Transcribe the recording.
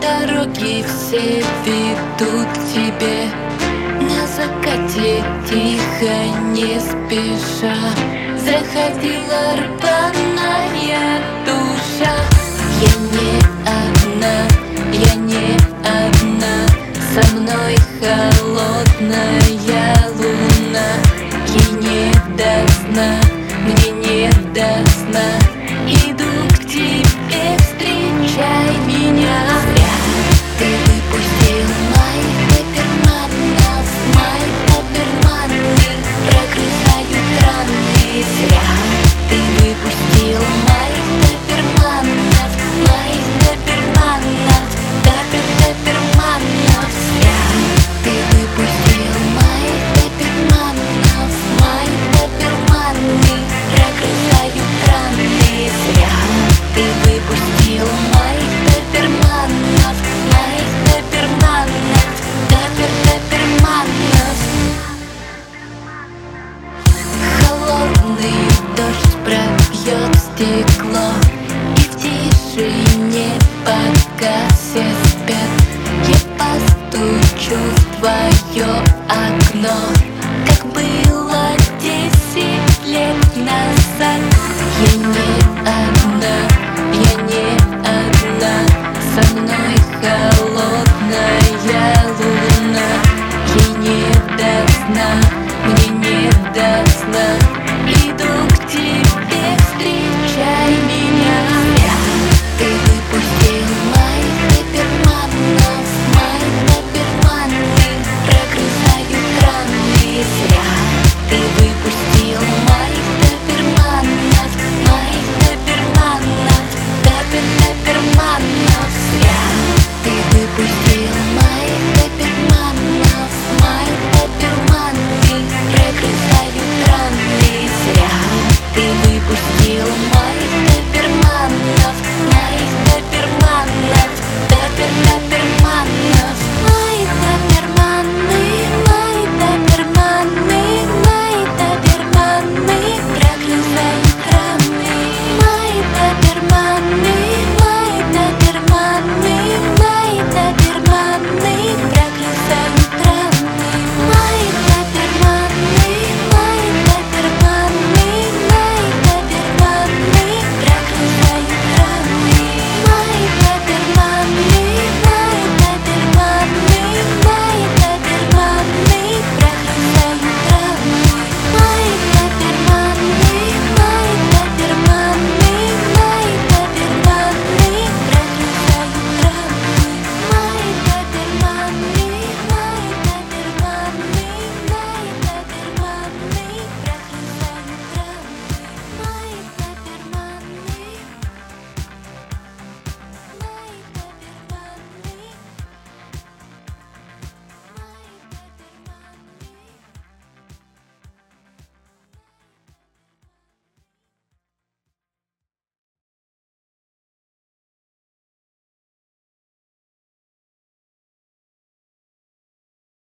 Дороги все ведут к тебе. На закате тихо, не спеша Заходила рваная душа. Я не одна, я не одна Со мной холодная луна. Ей не до сна, мне не до сна твое окно